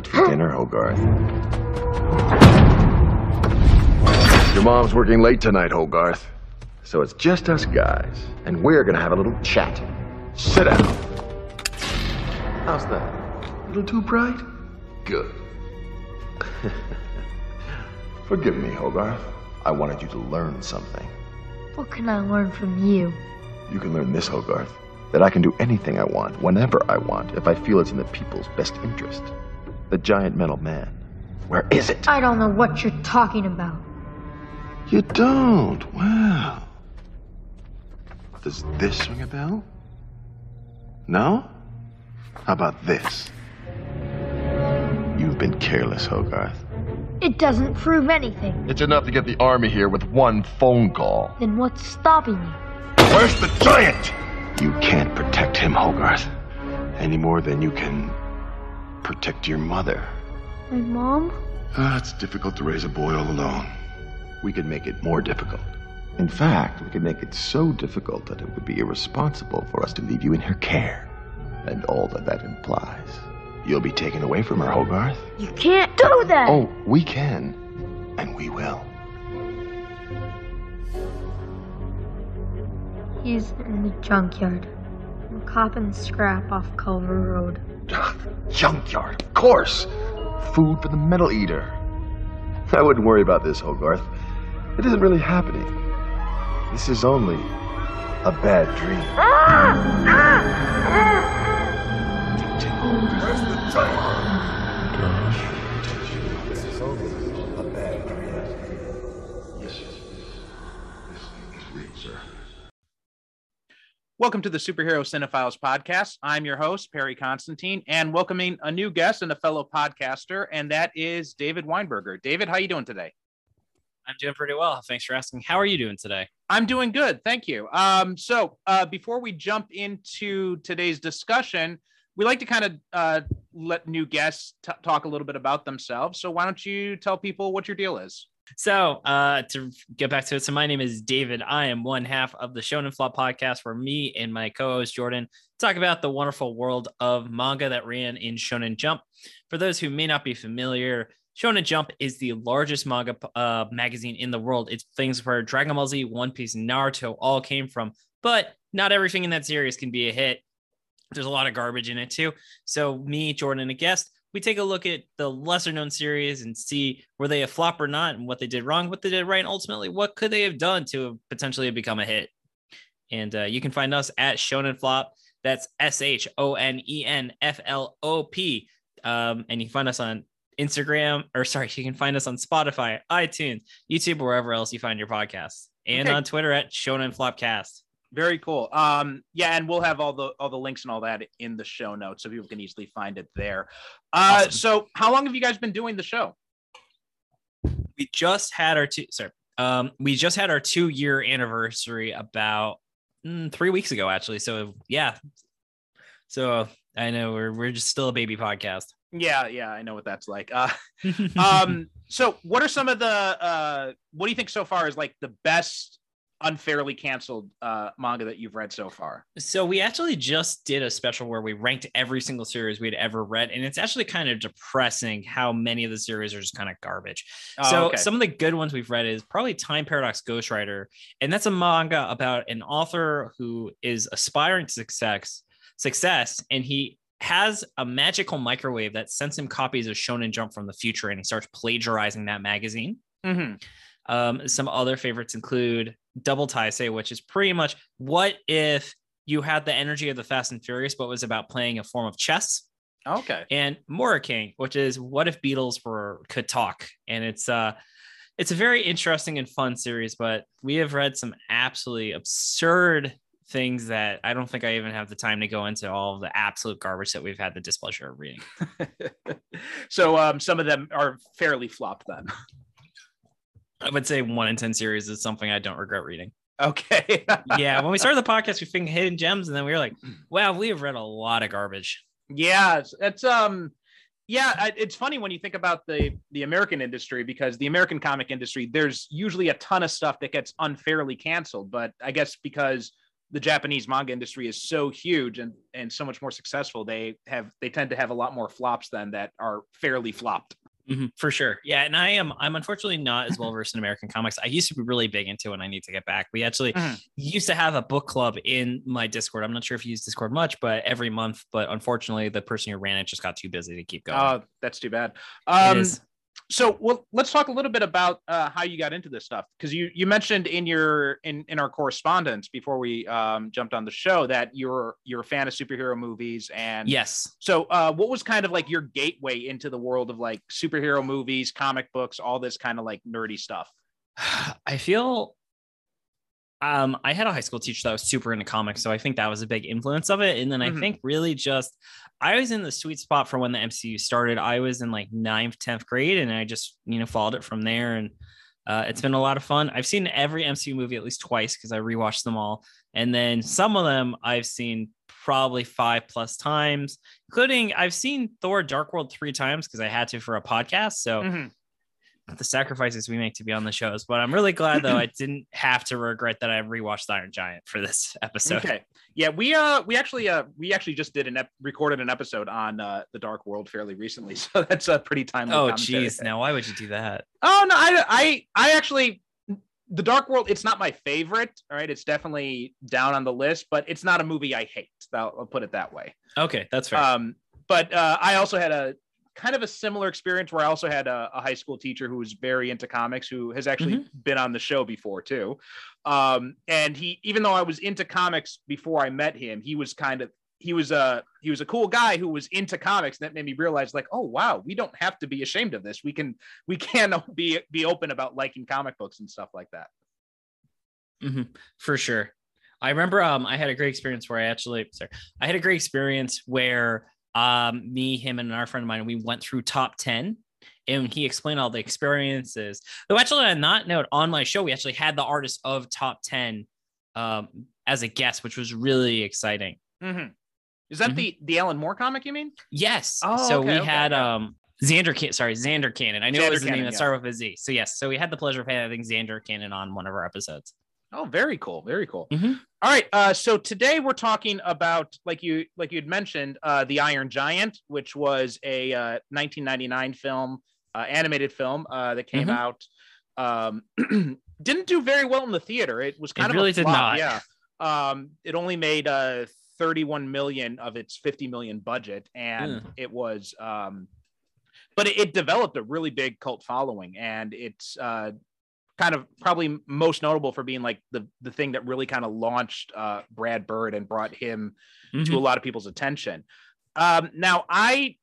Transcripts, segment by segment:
Late for dinner, Hogarth. Your mom's working late tonight, Hogarth. So it's just us guys, and we're gonna have a little chat. Sit down. How's that? A little too bright? Good. Forgive me, Hogarth. I wanted you to learn something. What can I learn from you? You can learn this, Hogarth. That I can do anything I want, whenever I want, if I feel it's in the people's best interest. The giant metal man. Where is it? I don't know what you're talking about. You don't? Wow. Does this ring a bell? No? How about this? You've been careless, Hogarth. It doesn't prove anything. It's enough to get the army here with one phone call. Then what's stopping you? Where's the giant? You can't protect him, Hogarth. Any more than you can protect your mother. My mom? Ah, it's difficult to raise a boy all alone. We could make it more difficult. In fact, we could make it so difficult that it would be irresponsible for us to leave you in her care. And all that that implies. You'll be taken away from her, Hogarth. You can't do that! Oh, we can. And we will. He's in the junkyard. I'm copping scrap off Culver Road. Junkyard, of course. Food for the metal eater. I wouldn't worry about this, Hogarth. It isn't really happening. This is only a bad dream. Where's the This is only a bad dream. Yes, this is real, sir. Welcome to the Superhero Cinephiles podcast. I'm your host, Perry Constantine, and welcoming a new guest and a fellow podcaster, and that is David Weinberger. David, how are you doing today? I'm doing pretty well. Thanks for asking. How are you doing today? I'm doing good, thank you. Um, so uh, before we jump into today's discussion, we like to kind of uh, let new guests t- talk a little bit about themselves. So why don't you tell people what your deal is? So, uh, to get back to it, so my name is David. I am one half of the Shonen Flop podcast, where me and my co-host Jordan talk about the wonderful world of manga that ran in Shonen Jump. For those who may not be familiar, Shonen Jump is the largest manga uh, magazine in the world. It's things where Dragon Ball Z, One Piece, Naruto all came from, but not everything in that series can be a hit. There's a lot of garbage in it too. So, me, Jordan, and a guest we take a look at the lesser known series and see were they a flop or not and what they did wrong, what they did right, and ultimately what could they have done to have potentially become a hit. And uh, you can find us at Shonen Flop. That's S H O N E N F L O P. Um, and you can find us on Instagram, or sorry, you can find us on Spotify, iTunes, YouTube, or wherever else you find your podcasts, and Okay. on Twitter at Shonen Flopcast. Very cool. Um, yeah, and we'll have all the all the links and all that in the show notes, so people can easily find it there. Uh, Awesome. So, how long have you guys been doing the show? we just had our two sorry um we just had our two year anniversary about mm, three weeks ago actually so yeah so i know we're we're just still a baby podcast Yeah, yeah, I know what that's like. Uh, um, so what are some of the uh, what do you think so far is like the best unfairly canceled uh, manga that you've read so far? so we actually just did a special where we ranked every single series we'd ever read and it's actually kind of depressing how many of the series are just kind of garbage Oh, so okay. some of the good ones we've read is probably Time Paradox Ghostwriter, and that's a manga about an author who is aspiring to success, success, and he has a magical microwave that sends him copies of Shonen Jump from the future, and he starts plagiarizing that magazine. Mhm. Um, some other favorites include Double Taisei, which is pretty much what if you had the energy of the Fast and Furious, but was about playing a form of chess Okay. and Moriking, which is what if beetles were could talk, and it's uh it's a very interesting and fun series. But we have read some absolutely absurd things that I don't think I even have the time to go into all of the absolute garbage that we've had the displeasure of reading. so um, some of them are fairly flopped then. I would say one in ten series is something I don't regret reading. Okay. Yeah, when we started the podcast, we think hidden gems, and then we were like, "Wow, we have read a lot of garbage." yeah, it's um yeah, it's funny when you think about the the American industry because the American comic industry there's usually a ton of stuff that gets unfairly canceled, but I guess because the Japanese manga industry is so huge and and so much more successful, they have they tend to have a lot more flops than that are fairly flopped. Mhm, for sure. Yeah, and I am I'm unfortunately not as well versed in American comics. I used to be really big into it and I need to get back. We actually Mhm. used to have a book club in my Discord. I'm not sure if you use Discord much, but every month. But unfortunately, the person who ran it just got too busy to keep going. Oh, that's too bad. Um, is. So well let's talk a little bit about uh, how you got into this stuff because you you mentioned in your in in our correspondence before we um, jumped on the show that you're you're a fan of superhero movies and Yes. so uh, what was kind of like your gateway into the world of like superhero movies comic books all this kind of like nerdy stuff I feel um I had a high school teacher that was super into comics, so I think that was a big influence of it. And then I Mhm. think really just I was in the sweet spot for when the MCU started. I was in like ninth, 10th grade, and I just, you know, followed it from there. And uh, it's been a lot of fun. I've seen every MCU movie at least twice because I rewatched them all. And then some of them I've seen probably five plus times, including I've seen Thor Dark World three times because I had to for a podcast. So Mhm. The sacrifices we make to be on the shows. But I'm really glad though I didn't have to regret that I rewatched Iron Giant for this episode. okay yeah we uh we actually uh we actually just did an ep- recorded an episode on uh the dark world fairly recently so that's a pretty timely Oh geez, now why would you do that? Oh no, I I I actually the Dark World. It's not my favorite. All right, it's definitely down on the list, but it's not a movie I hate. I'll, I'll put it that way. Okay, that's fair. Um, but uh, I also had a kind of a similar experience where I also had a, a high school teacher who was very into comics, who has actually been on the show before too. Um, and he, even though I was into comics before I met him, he was kind of he was a he was a cool guy who was into comics and that made me realize like oh wow we don't have to be ashamed of this we can we can be be open about liking comic books and stuff like that Mhm, for sure. I remember um I had a great experience where I actually sorry I had a great experience where um me him and our friend of mine we went through top 10 and he explained all the experiences. Though actually on that note on my show we actually had the artist of top 10 um as a guest which was really exciting. Mm-hmm. is that Mhm. the the alan moore comic you mean Yes. Oh, so okay, we okay, had okay. um Zander Can sorry, Zander Cannon. I know it was the name that yeah. started with a Z. So yes, so we had the pleasure of having Zander Cannon on one of our episodes. Oh, very cool. Very cool. Mhm. All right. Uh, so today we're talking about, like you, like you'd mentioned, uh, the Iron Giant, which was a uh, 1999 film, uh, animated film uh, that came Mhm. out. Um, didn't do very well in the theater. It was kind of really did not. Yeah. Um, it only made uh, 31 million of its 50 million budget, and Mm. it was. Um, but it, it developed a really big cult following, and it's uh, kind of probably most notable for being like the the thing that really kind of launched uh, Brad Bird and brought him to a Mhm. lot of people's attention. Um, now, I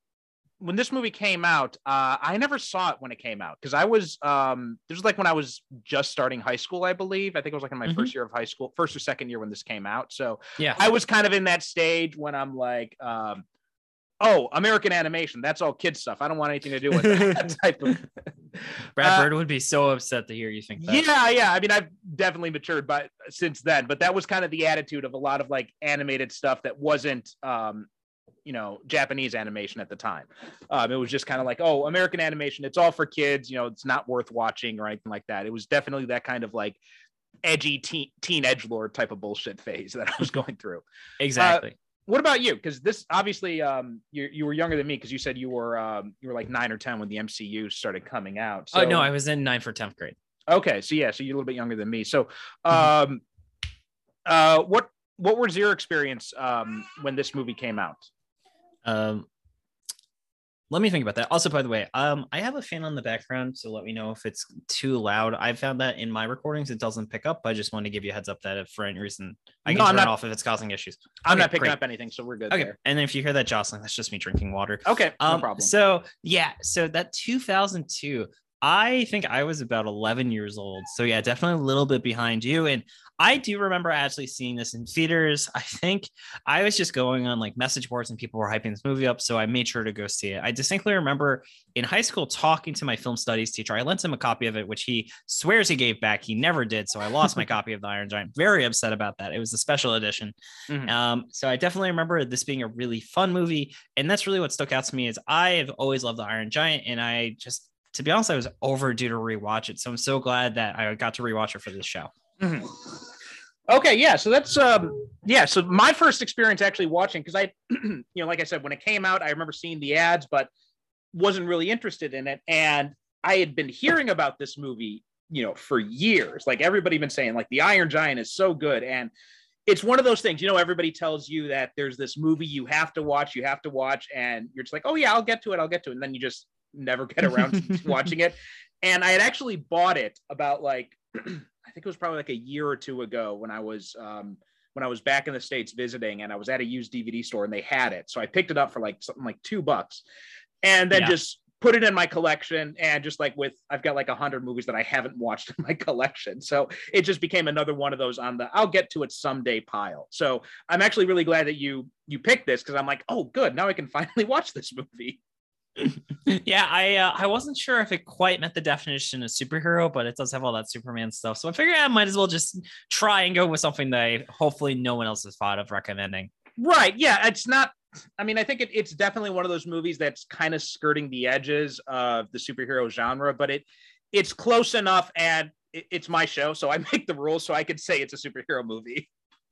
when this movie came out, uh, I never saw it when it came out because I was um, this was like when I was just starting high school, I believe. I think it was like in my Mhm. first year of high school, first or second year when this came out. So Yeah. I was kind of in that stage when I'm like, um, oh, American animation, that's all kid stuff. I don't want anything to do with that type of. Brad Uh, Bird would be so upset to hear you think that. Yeah, yeah. I mean, I've definitely matured, but since then, but that was kind of the attitude of a lot of like animated stuff that wasn't, um, you know, Japanese animation at the time. Um, it was just kind of like, oh, American animation, it's all for kids. You know, it's not worth watching or anything like that. It was definitely that kind of like edgy teen, teen edge lord type of bullshit phase that I was going through. Exactly. What about you? Because this obviously, um, you you were younger than me because you said you were um, you were like nine or ten when the MCU started coming out. oh no, I was in ninth or tenth grade. Okay, so yeah, so you're a little bit younger than me. So, Mm-hmm. um, uh, what what was your experience um when this movie came out? Um, let me think about that. Also, by the way, um, I have a fan on the background, so let me know if it's too loud. I found that in my recordings it doesn't pick up. I just want to give you a heads up that if for any reason I can No, turn not- it off if it's causing issues. I'm Okay, not picking great. up anything, so we're good Okay, there. and then if you hear that jostling, that's just me drinking water. Okay, no Um, problem. So yeah, so that 2002, I think I was about 11 years old. So yeah, definitely a little bit behind you. And I do remember actually seeing this in theaters. I think I was just going on like message boards and people were hyping this movie up. So I made sure to go see it. I distinctly remember in high school talking to my film studies teacher. I lent him a copy of it, which he swears he gave back. He never did. So I lost my copy of the Iron Giant. Very upset about that. It was a special edition. Mhm. Um, so I definitely remember this being a really fun movie, and that's really what stuck out to me. Is I have always loved the Iron Giant, and I just, to be honest, I was overdue to rewatch it. So I'm so glad that I got to rewatch it for this show. Mhm. Okay, yeah. So that's um yeah, so my first experience actually watching because I you know, like I said, when it came out, I remember seeing the ads, but wasn't really interested in it. And I had been hearing about this movie, you know, for years. Like everybody been saying, like the Iron Giant is so good. And it's one of those things, you know, everybody tells you that there's this movie you have to watch, you have to watch, and you're just like, oh yeah, I'll get to it, I'll get to it. And then you just never get around to watching it. And I had actually bought it about like I think it was probably like a year or two ago when I was um, when I was back in the states visiting, and I was at a used DVD store and they had it, so I picked it up for like something like two bucks, and then Yeah. just put it in my collection and just like with I've got like a hundred movies that I haven't watched in my collection. So it just became another one of those on the I'll get to it someday pile. So I'm actually really glad that you you picked this because I'm like, oh good, now I can finally watch this movie. yeah, I uh, I wasn't sure if it quite met the definition of superhero, but it does have all that Superman stuff. So I figured I might as well just try and go with something that I, hopefully no one else has thought of recommending. Right. Yeah. It's not. I mean, I think it, it's definitely one of those movies that's kind of skirting the edges of the superhero genre, but it it's close enough, and it, it's my show, so I make the rules, so I could say it's a superhero movie.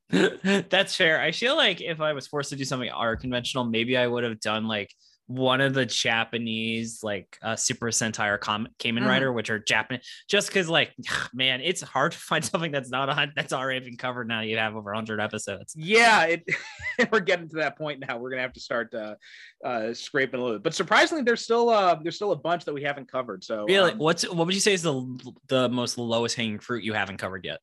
That's fair. I feel like if I was forced to do something art conventional, maybe I would have done like one of the Japanese like uh, Super Sentai or Com- Kamen Mhm. Rider, which are Japanese. Just because, like, man, it's hard to find something that's not hun- that's already been covered. Now you have over hundred episodes. Yeah, it, we're getting to that point now. We're gonna have to start uh, uh, scraping a little bit, but surprisingly, there's still uh, there's still a bunch that we haven't covered. So Really, um, what's what would you say is the the most lowest hanging fruit you haven't covered yet?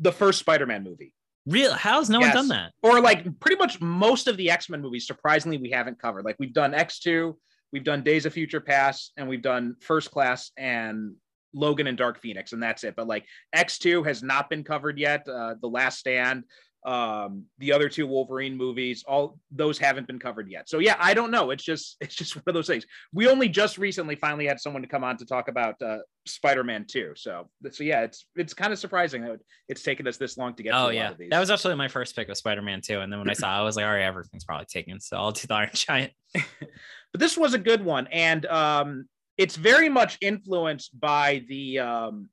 the first Spider-Man movie. Real? How's no Yes. one done that? or like pretty much most of the X-Men movies, surprisingly, we haven't covered. Like we've done X2, we've done Days of Future Past, and we've done First Class and Logan and Dark Phoenix, and that's it. But like X2 has not been covered yet. Uh, the Last Stand, um, the other two Wolverine movies, all those haven't been covered yet. So yeah, I don't know. It's just it's just one of those things. We only just recently finally had someone to come on to talk about uh, Spider-Man 2. So so yeah, it's it's kind of surprising that it's taken us this long to get. to Oh lot yeah, of these. that was actually my first pick of Spider-Man 2. And then when I saw, it, I was like, all right, everything's probably taken, so I'll do the Iron Giant. but this was a good one and um it's very much influenced by the um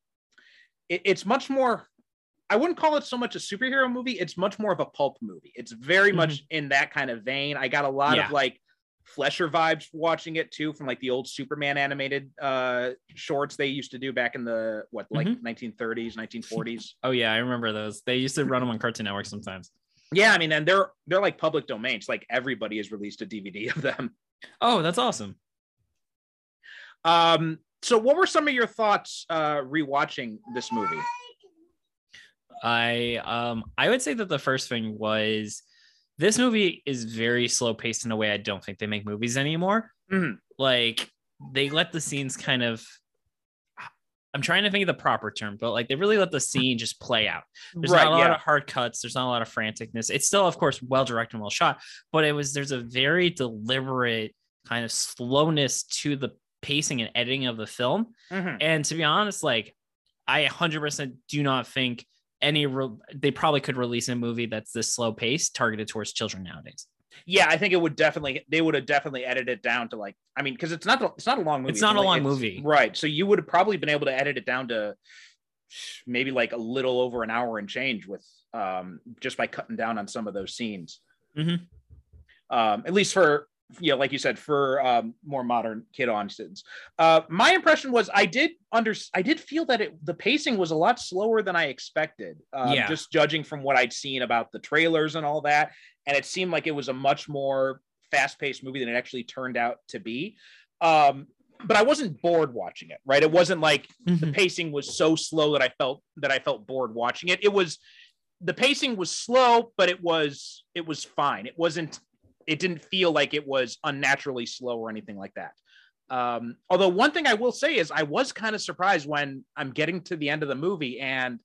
it- it's much more i wouldn't call it so much a superhero movie it's much more of a pulp movie it's very much in that kind of vein i got a lot Yeah. of like Fleischer vibes watching it too from like the old superman animated uh shorts they used to do back in the what like 1930s 1940s Oh yeah, I remember those. They used to run them on Cartoon Network sometimes. yeah i mean and they're they're like public domains like everybody has released a dvd of them Oh, that's awesome. Um, so what were some of your thoughts uh rewatching this movie? I um I would say that the first thing was this movie is very slow paced in a way I don't think they make movies anymore. Mhm. Like they let the scenes kind of I'm trying to think of the proper term, but like they really let the scene just play out. There's not a lot of hard cuts. There's not a lot of franticness. It's still, of course, well directed and well shot, but it was there's a very deliberate kind of slowness to the pacing and editing of the film. Mhm. And to be honest, like I 100% do not think any re- they probably could release a movie that's this slow pace targeted towards children nowadays. Yeah, I think it would definitely they would have definitely edited it down to like I mean because it's not it's not a long movie. It's not a long it's- movie. right? So you would have probably been able to edit it down to maybe like a little over an hour and change with um just by cutting down on some of those scenes. Mhm. Um, at least for you know, like you said, for um, more modern kid audiences. Uh, my impression was I did under I did feel that it the pacing was a lot slower than I expected. Um, Yeah. Just judging from what I'd seen about the trailers and all that, and it seemed like it was a much more fast paced movie than it actually turned out to be. Um, but I wasn't bored watching it. Right? It wasn't like the pacing was so slow that I felt that I felt bored watching it. It was the pacing was slow, but it was it was fine. It wasn't it didn't feel like it was unnaturally slow or anything like that. Um, although one thing I will say is I was kind of surprised when I'm getting to the end of the movie and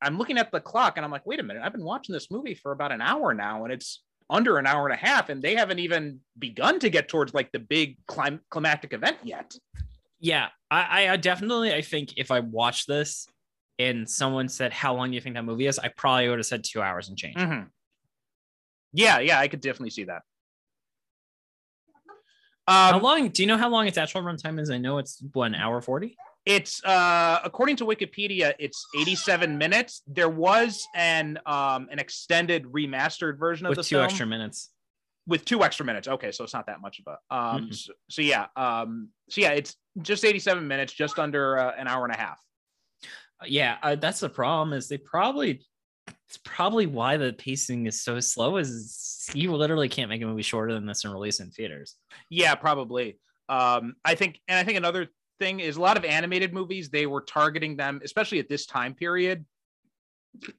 I'm looking at the clock and I'm like, wait a minute, I've been watching this movie for about an hour now and it's under an hour and a half and they haven't even begun to get towards like the big clim- climactic event yet. yeah, I, I definitely I think if I watched this and someone said how long do you think that movie is, I probably would have said two hours and change. Mhm. Yeah, yeah, I could definitely see that. How Um, long? Do you know how long its actual runtime is? I know it's one hour forty. It's uh, according to Wikipedia, it's 87 minutes. There was an um, an extended remastered version of with the two film extra minutes. with two extra minutes. Okay, so it's not that much of a. Um, Mhm. so, so yeah, um, so yeah, it's just 87 minutes, just under uh, an hour and a half. Yeah, uh, that's the problem. Is they probably it's probably why the pacing is so slow. Is you literally can't make a movie shorter than this and release in theaters. Yeah, probably. Um, I think, and I think another thing is a lot of animated movies. They were targeting them, especially at this time period.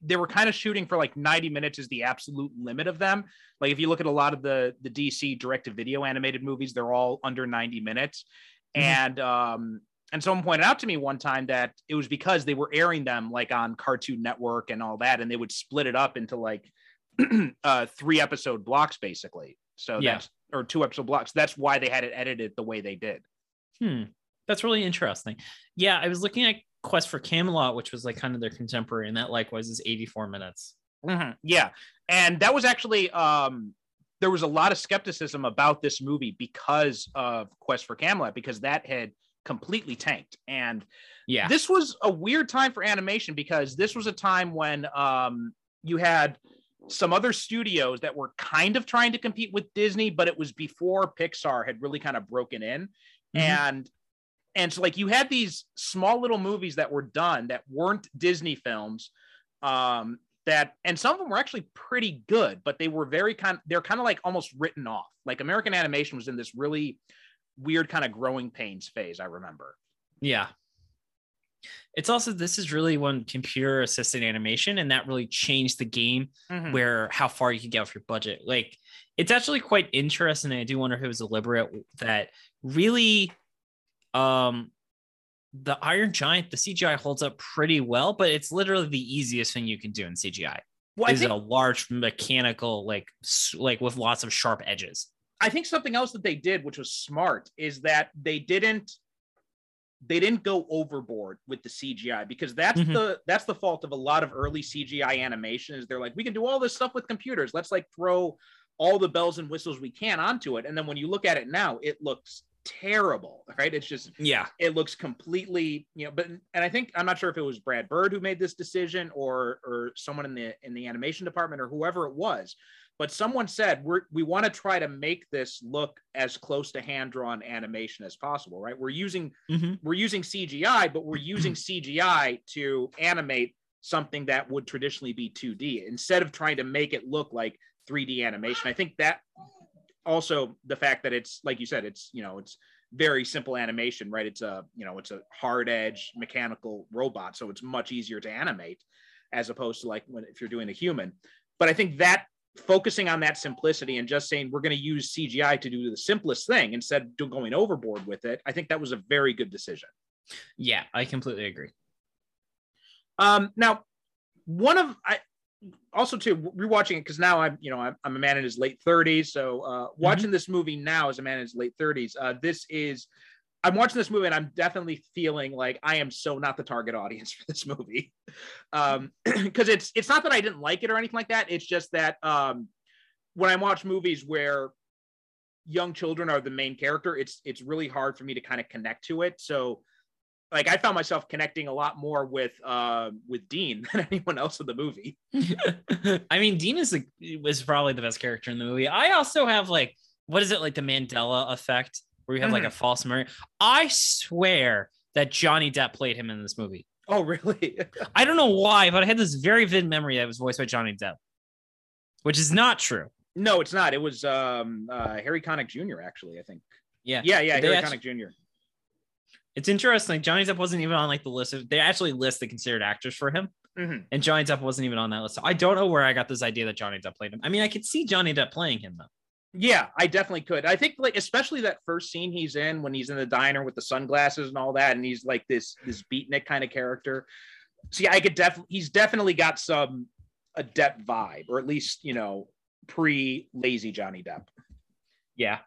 They were kind of shooting for like 90 minutes is the absolute limit of them. Like if you look at a lot of the the DC direct to video animated movies, they're all under 90 minutes. Mhm. And um, and someone pointed out to me one time that it was because they were airing them like on Cartoon Network and all that, and they would split it up into like uh three episode blocks basically. So Yeah. that's or two episode blocks. That's why they had it edited the way they did. Hmm. That's really interesting. Yeah, I was looking at Quest for Camelot, which was like kind of their contemporary, and that likewise is 84 minutes. Mhm. Yeah. And that was actually um there was a lot of skepticism about this movie because of Quest for Camelot because that had completely tanked. And Yeah. this was a weird time for animation because this was a time when um you had some other studios that were kind of trying to compete with Disney, but it was before Pixar had really kind of broken in. Mhm. And and so like you had these small little movies that were done that weren't Disney films. Um that and some of them were actually pretty good, but they were very kind they're kind of like almost written off. Like American animation was in this really weird kind of growing pains phase, I remember. Yeah. It's also this is really when computer assisted animation, and that really changed the game Mhm. where how far you could get off your budget. Like it's actually quite interesting. And I do wonder if it was deliberate that really um the Iron Giant, the CGI holds up pretty well, but it's literally the easiest thing you can do in CGI. Well, is think, a large mechanical, like like with lots of sharp edges. I think something else that they did, which was smart, is that they didn't they didn't go overboard with the CGI because that's Mhm. the that's the fault of a lot of early CGI animation is they're like we can do all this stuff with computers let's like throw all the bells and whistles we can onto it and then when you look at it now it looks terrible right it's just Yeah. it looks completely you know but and i think i'm not sure if it was brad bird who made this decision or or someone in the in the animation department or whoever it was but someone said we're we want to try to make this look as close to hand drawn animation as possible right? We're using Mhm. we're using cgi but we're using cgi to animate something that would traditionally be 2d instead of trying to make it look like 3d animation. I think that also the fact that it's like you said it's you know it's very simple animation right? It's a you know it's a hard edge mechanical robot so it's much easier to animate as opposed to like when if you're doing a human. But i think that focusing on that simplicity and just saying we're going to use cgi to do the simplest thing instead of going overboard with it i think that was a very good decision Yeah, I completely agree. um now one of i also too rewatching it because now i'm you know I'm, I'm a man in his late 30s so uh watching this movie now as a man in his late 30s uh this is i'm watching this movie and i'm definitely feeling like i am so not the target audience for this movie um because it's it's not that i didn't like it or anything like that it's just that um when i watch movies where young children are the main character it's it's really hard for me to kind of connect to it so like I found myself connecting a lot more with uh, with Dean than anyone else in the movie. I mean, Dean is like was probably the best character in the movie. I also have like what is it like the Mandela effect where you have like a false memory. I swear that Johnny Depp played him in this movie. Oh, really? I don't know why, but I had this very vivid memory that was voiced by Johnny Depp, which is not true. no, it's not. It was um, uh, Harry Connick Jr. Actually, I think. Yeah, Yeah, yeah, Harry actu- Connick Jr. it's interesting. Johnny Depp wasn't even on like the list of. They actually list the considered actors for him, Mhm. and Johnny Depp wasn't even on that list. So I don't know where I got this idea that Johnny Depp played him. I mean, I could see Johnny Depp playing him though. Yeah, I definitely could. I think like especially that first scene he's in when he's in the diner with the sunglasses and all that, and he's like this this beatnik kind of character. So yeah, I could definitely he's definitely got some a Depp vibe, or at least you know pre lazy Johnny Depp. Yeah,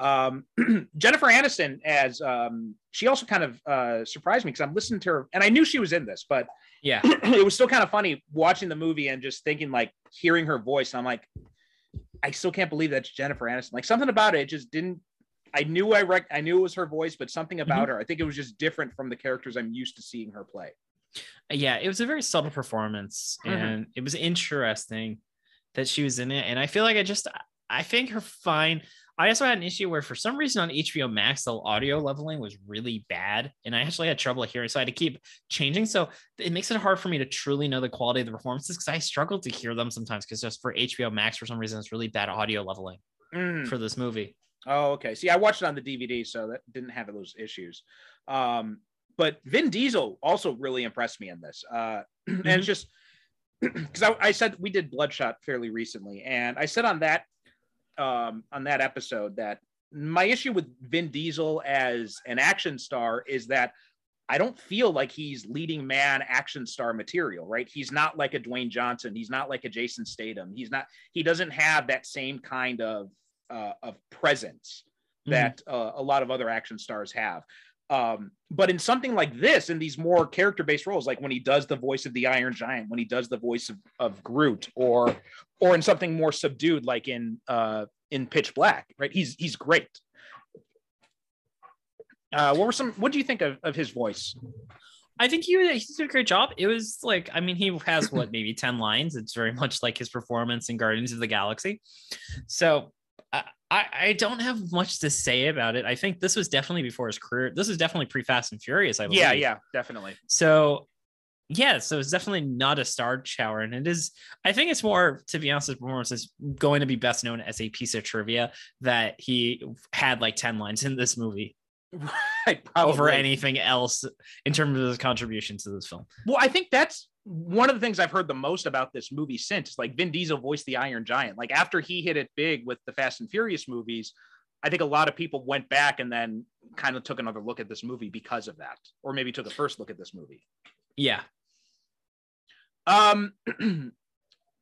um, Jennifer Aniston as um, she also kind of uh, surprised me because I'm listening to her and I knew she was in this, but yeah. it was still kind of funny watching the movie and just thinking like hearing her voice. And I'm like, I still can't believe that's Jennifer Aniston. Like something about it just didn't I knew I rec- I knew it was her voice, but something about Mm-hmm. her, I think it was just different from the characters I'm used to seeing her play. yeah, it was a very subtle performance, Mhm. and it was interesting that she was in it. And I feel like I just, I think her fine. I also had an issue where, for some reason, on HBO Max, the audio leveling was really bad, and I actually had trouble hearing, so I had to keep changing. So it makes it hard for me to truly know the quality of the performances because I struggle to hear them sometimes. Because just for HBO Max, for some reason, it's really bad audio leveling Mm. for this movie. Oh, okay. See, I watched it on the DVD, so that didn't have those issues. Um, but Vin Diesel also really impressed me in this. Uh, and it's just because I, I said we did Bloodshot fairly recently, and I said on that um, on that episode that my issue with Vin Diesel as an action star is that I don't feel like he's leading man action star material, right? He's not like a Dwayne Johnson. He's not like a Jason Statham. He's not. He doesn't have that same kind of uh, of presence Mhm. that uh, a lot of other action stars have. Um, but in something like this, in these more character-based roles, like when he does the voice of the Iron Giant, when he does the voice of, of Groot, or or in something more subdued, like in uh, in Pitch Black, right? He's he's great. Uh, what were some? What do you think of, of his voice? I think he, he did a great job. It was like, I mean, he has what, maybe 10 lines. It's very much like his performance in Guardians of the Galaxy. So I, I, don't have much to say about it. I think this was definitely before his career. This is definitely pre Fast and Furious, I believe. Yeah, yeah, definitely. So yeah, so it's definitely not a star shower. And it is, I think it's more, to be honest, his performance is going to be best known as a piece of trivia that he had like 10 lines in this movie Right, probably. over anything else in terms of his contribution to this film. Well, I think that's one of the things I've heard the most about this movie since. is Like Vin Diesel voiced the Iron Giant. Like after he hit it big with the Fast and Furious movies, I think a lot of people went back and then kind of took another look at this movie because of that, or maybe took a first look at this movie. Yeah. Um,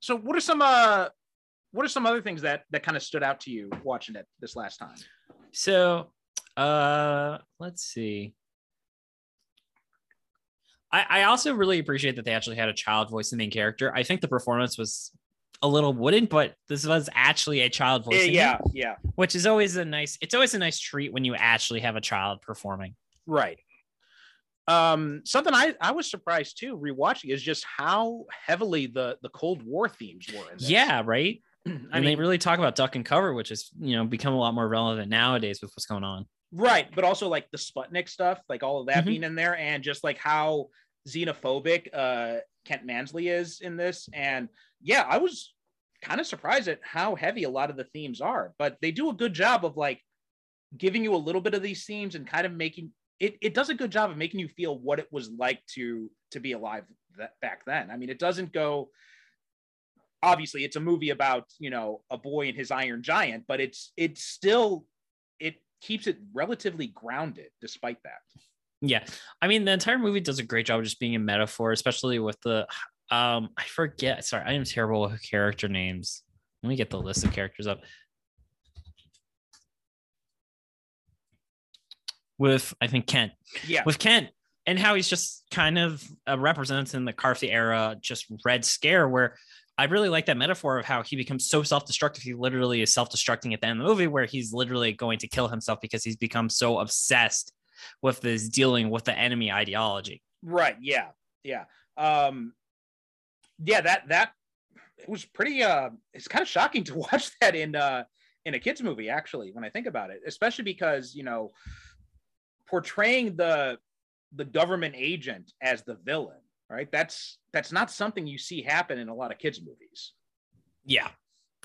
so what are some uh, what are some other things that that kind of stood out to you watching it this last time? So, uh, let's see. I, I also really appreciate that they actually had a child voice the main character. I think the performance was a little wooden, but this was actually a child voice. yeah, yeah, which is always a nice. It's always a nice treat when you actually have a child performing. right. Um, something I I was surprised too rewatching is just how heavily the the Cold War themes were in this. Yeah, right. I and mean, they really talk about duck and cover, which has you know become a lot more relevant nowadays with what's going on. Right, but also like the Sputnik stuff, like all of that Mhm. being in there, and just like how xenophobic uh Kent Mansley is in this. And yeah, I was kind of surprised at how heavy a lot of the themes are, but they do a good job of like giving you a little bit of these themes and kind of making it it does a good job of making you feel what it was like to to be alive that, back then. I mean, it doesn't go obviously it's a movie about, you know, a boy and his iron giant, but it's it's still it keeps it relatively grounded despite that. Yeah, I mean the entire movie does a great job of just being a metaphor, especially with the um I forget. Sorry, I am terrible with character names. Let me get the list of characters up. With I think Kent, Yeah. with Kent, and how he's just kind of uh, represents in the McCarthy era, just Red Scare, where I really like that metaphor of how he becomes so self-destructive. He literally is self-destructing at the end of the movie, where he's literally going to kill himself because he's become so obsessed with this dealing with the enemy ideology. Right. Yeah. Yeah. Um, yeah. That that was pretty. Uh, it's kind of shocking to watch that in uh, in a kids movie. Actually, when I think about it, especially because you know, portraying the the government agent as the villain, right? That's that's not something you see happen in a lot of kids movies. Yeah,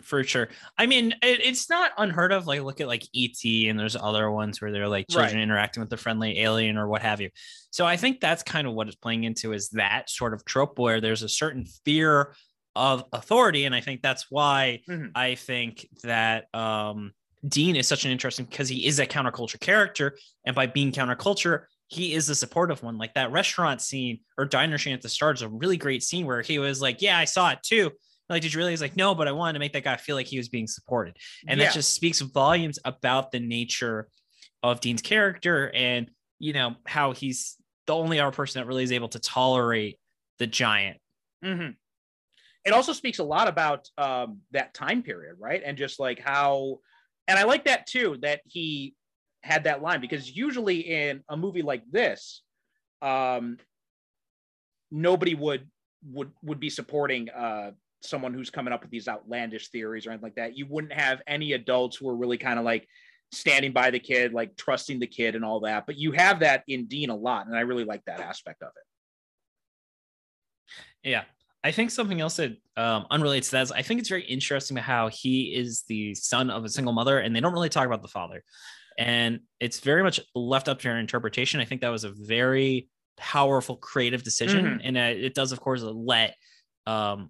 for sure. I mean, it, it's not unheard of. Like, look at like ET, and there's other ones where they're like children Right. interacting with the friendly alien or what have you. So I think that's kind of what it's playing into is that sort of trope where there's a certain fear of authority, and I think that's why Mhm. I think that um, Dean is such an interesting because he is a counterculture character, and by being counterculture, he is a supportive one. Like that restaurant scene or diner scene at the start is a really great scene where he was like, "Yeah, I saw it too." Like, did you really? He's like, "No, but I wanted to make that guy feel like he was being supported," and Yeah. that just speaks volumes about the nature of Dean's character and you know how he's the only other person that really is able to tolerate the giant. hmm It also speaks a lot about um, that time period, right? And just like how, and I like that too, that he had that line because usually in a movie like this, um, nobody would would would be supporting uh someone who's coming up with these outlandish theories or anything like that. You wouldn't have any adults who are really kind of like standing by the kid, like trusting the kid and all that. But you have that in Dean a lot, and I really like that aspect of it. Yeah. I think something else that um, unrelates to that is I think it's very interesting how he is the son of a single mother, and they don't really talk about the father. And it's very much left up to your interpretation. I think that was a very powerful creative decision. Mhm. And uh, it does, of course, let um,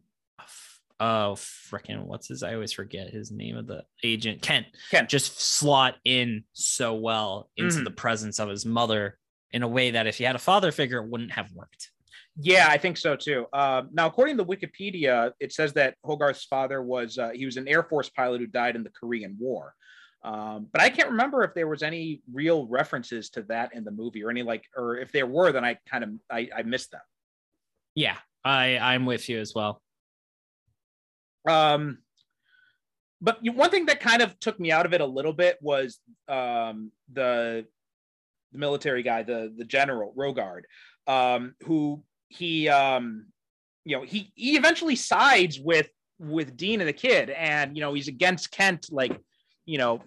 oh freaking what's his i always forget his name of the agent kent Kent. just slot in so well into Mhm. the presence of his mother in a way that if he had a father figure it wouldn't have worked Yeah, I think so too. Um, now, according to Wikipedia, it says that Hogarth's father was uh, he was an Air Force pilot who died in the Korean War. Um, but I can't remember if there was any real references to that in the movie or any like, or if there were, then I kind of I, I missed them. yeah i i'm with you as well Um, but one thing that kind of took me out of it a little bit was um, the the military guy, the the general Rogard, um, who he um, you know he he eventually sides with with Dean and the kid, and you know he's against Kent, like you know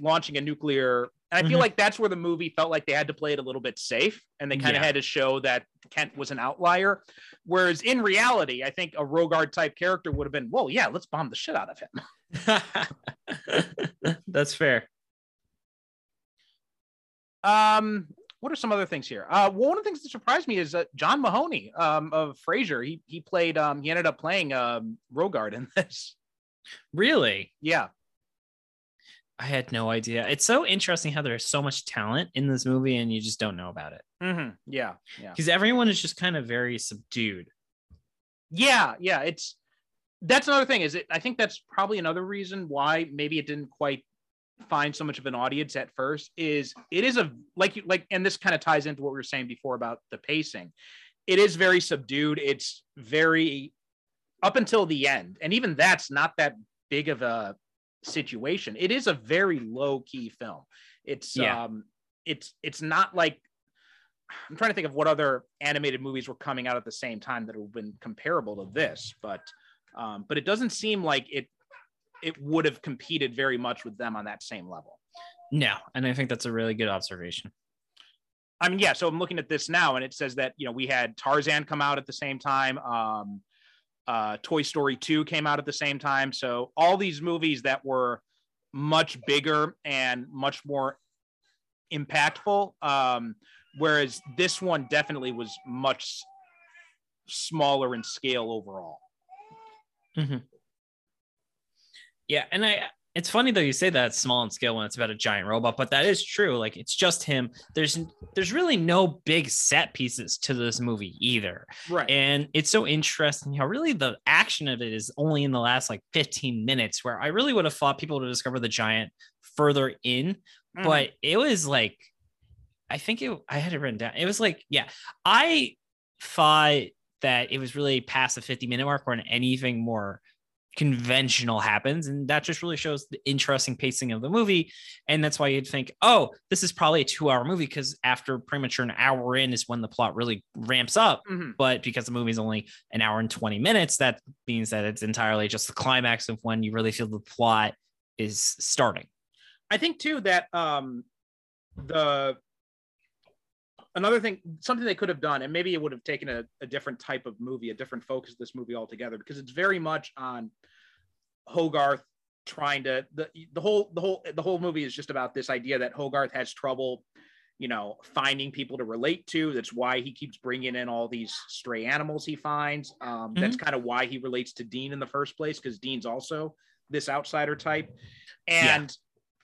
launching a nuclear. And I feel Mhm. like that's where the movie felt like they had to play it a little bit safe, and they kind of Yeah. had to show that Kent was an outlier. Whereas in reality, I think a Rogard type character would have been, well, yeah, let's bomb the shit out of him. that's fair Um, what are some other things here? Uh, well, one of the things that surprised me is uh, John Mahoney um, of Frasier. He he played. Um, he ended up playing um, Rogard in this. really Yeah, i had no idea it's so interesting how there's so much talent in this movie and you just don't know about it hmm yeah, yeah, because everyone is just kind of very subdued yeah, yeah. It's that's another thing. Is it? I think that's probably another reason why maybe it didn't quite find so much of an audience at first. Is it is a like you like, and this kind of ties into what we were saying before about the pacing. It is very subdued. It's very up until the end, and even that's not that big of a situation. It is a very low key film. It's Yeah. um, it's it's not like I'm trying to think of what other animated movies were coming out at the same time that have been comparable to this, but um, but it doesn't seem like it it would have competed very much with them on that same level. no and i think that's a really good observation I mean, yeah. So I'm looking at this now, and it says that you know we had Tarzan come out at the same time. Um, uh, Toy Story 2 came out at the same time. So all these movies that were much bigger and much more impactful. Um, whereas this one definitely was much smaller in scale overall. Yeah, and I it's funny though you say that it's small in scale when it's about a giant robot, but that is true. Like it's just him. There's there's really no big set pieces to this movie either. Right. And it's so interesting how really the action of it is only in the last like 15 minutes, where I really would have thought people would discover the giant further in, Mhm. but it was like I think it I had it written down. It was like, yeah, I thought that it was really past the 50 minute mark or anything more conventional happens and that just really shows the interesting pacing of the movie and that's why you'd think oh this is probably a two hour movie because after pretty much an hour in is when the plot really ramps up Mhm. but because the movie's only an hour and 20 minutes that means that it's entirely just the climax of when you really feel the plot is starting I think too that um the another thing something they could have done and maybe it would have taken a, a different type of movie a different focus of this movie altogether because it's very much on hogarth trying to the the whole the whole the whole movie is just about this idea that hogarth has trouble you know finding people to relate to. That's why he keeps bringing in all these stray animals he finds. Um, that's kind of why he relates to dean in the first place because dean's also this outsider type. And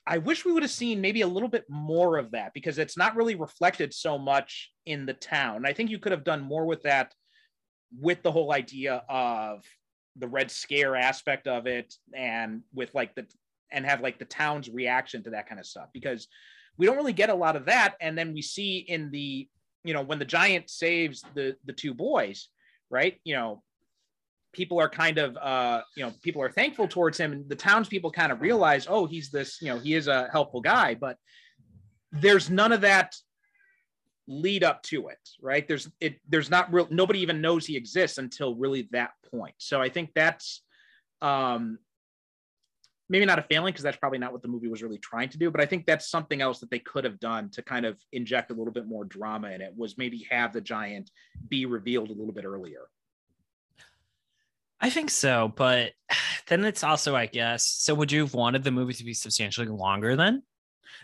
I wish we would have seen maybe a little bit more of that because it's not really reflected so much in the town. I think you could have done more with that, with the whole idea of the Red Scare aspect of it, and with like the and have like the town's reaction to that kind of stuff because we don't really get a lot of that. And then we see in the you know when the giant saves the the two boys, right? You know, people are kind of uh you know people are thankful towards him and the townspeople kind of realize oh he's this you know he is a helpful guy but there's none of that lead up to it, right? There's it there's not real nobody even knows he exists until really that point. So I think that's um maybe not a failing because that's probably not what the movie was really trying to do, but I think that's something else that they could have done to kind of inject a little bit more drama in it was maybe have the giant be revealed a little bit earlier. I think so, but then it's also, I guess. So, would you have wanted the movie to be substantially longer then?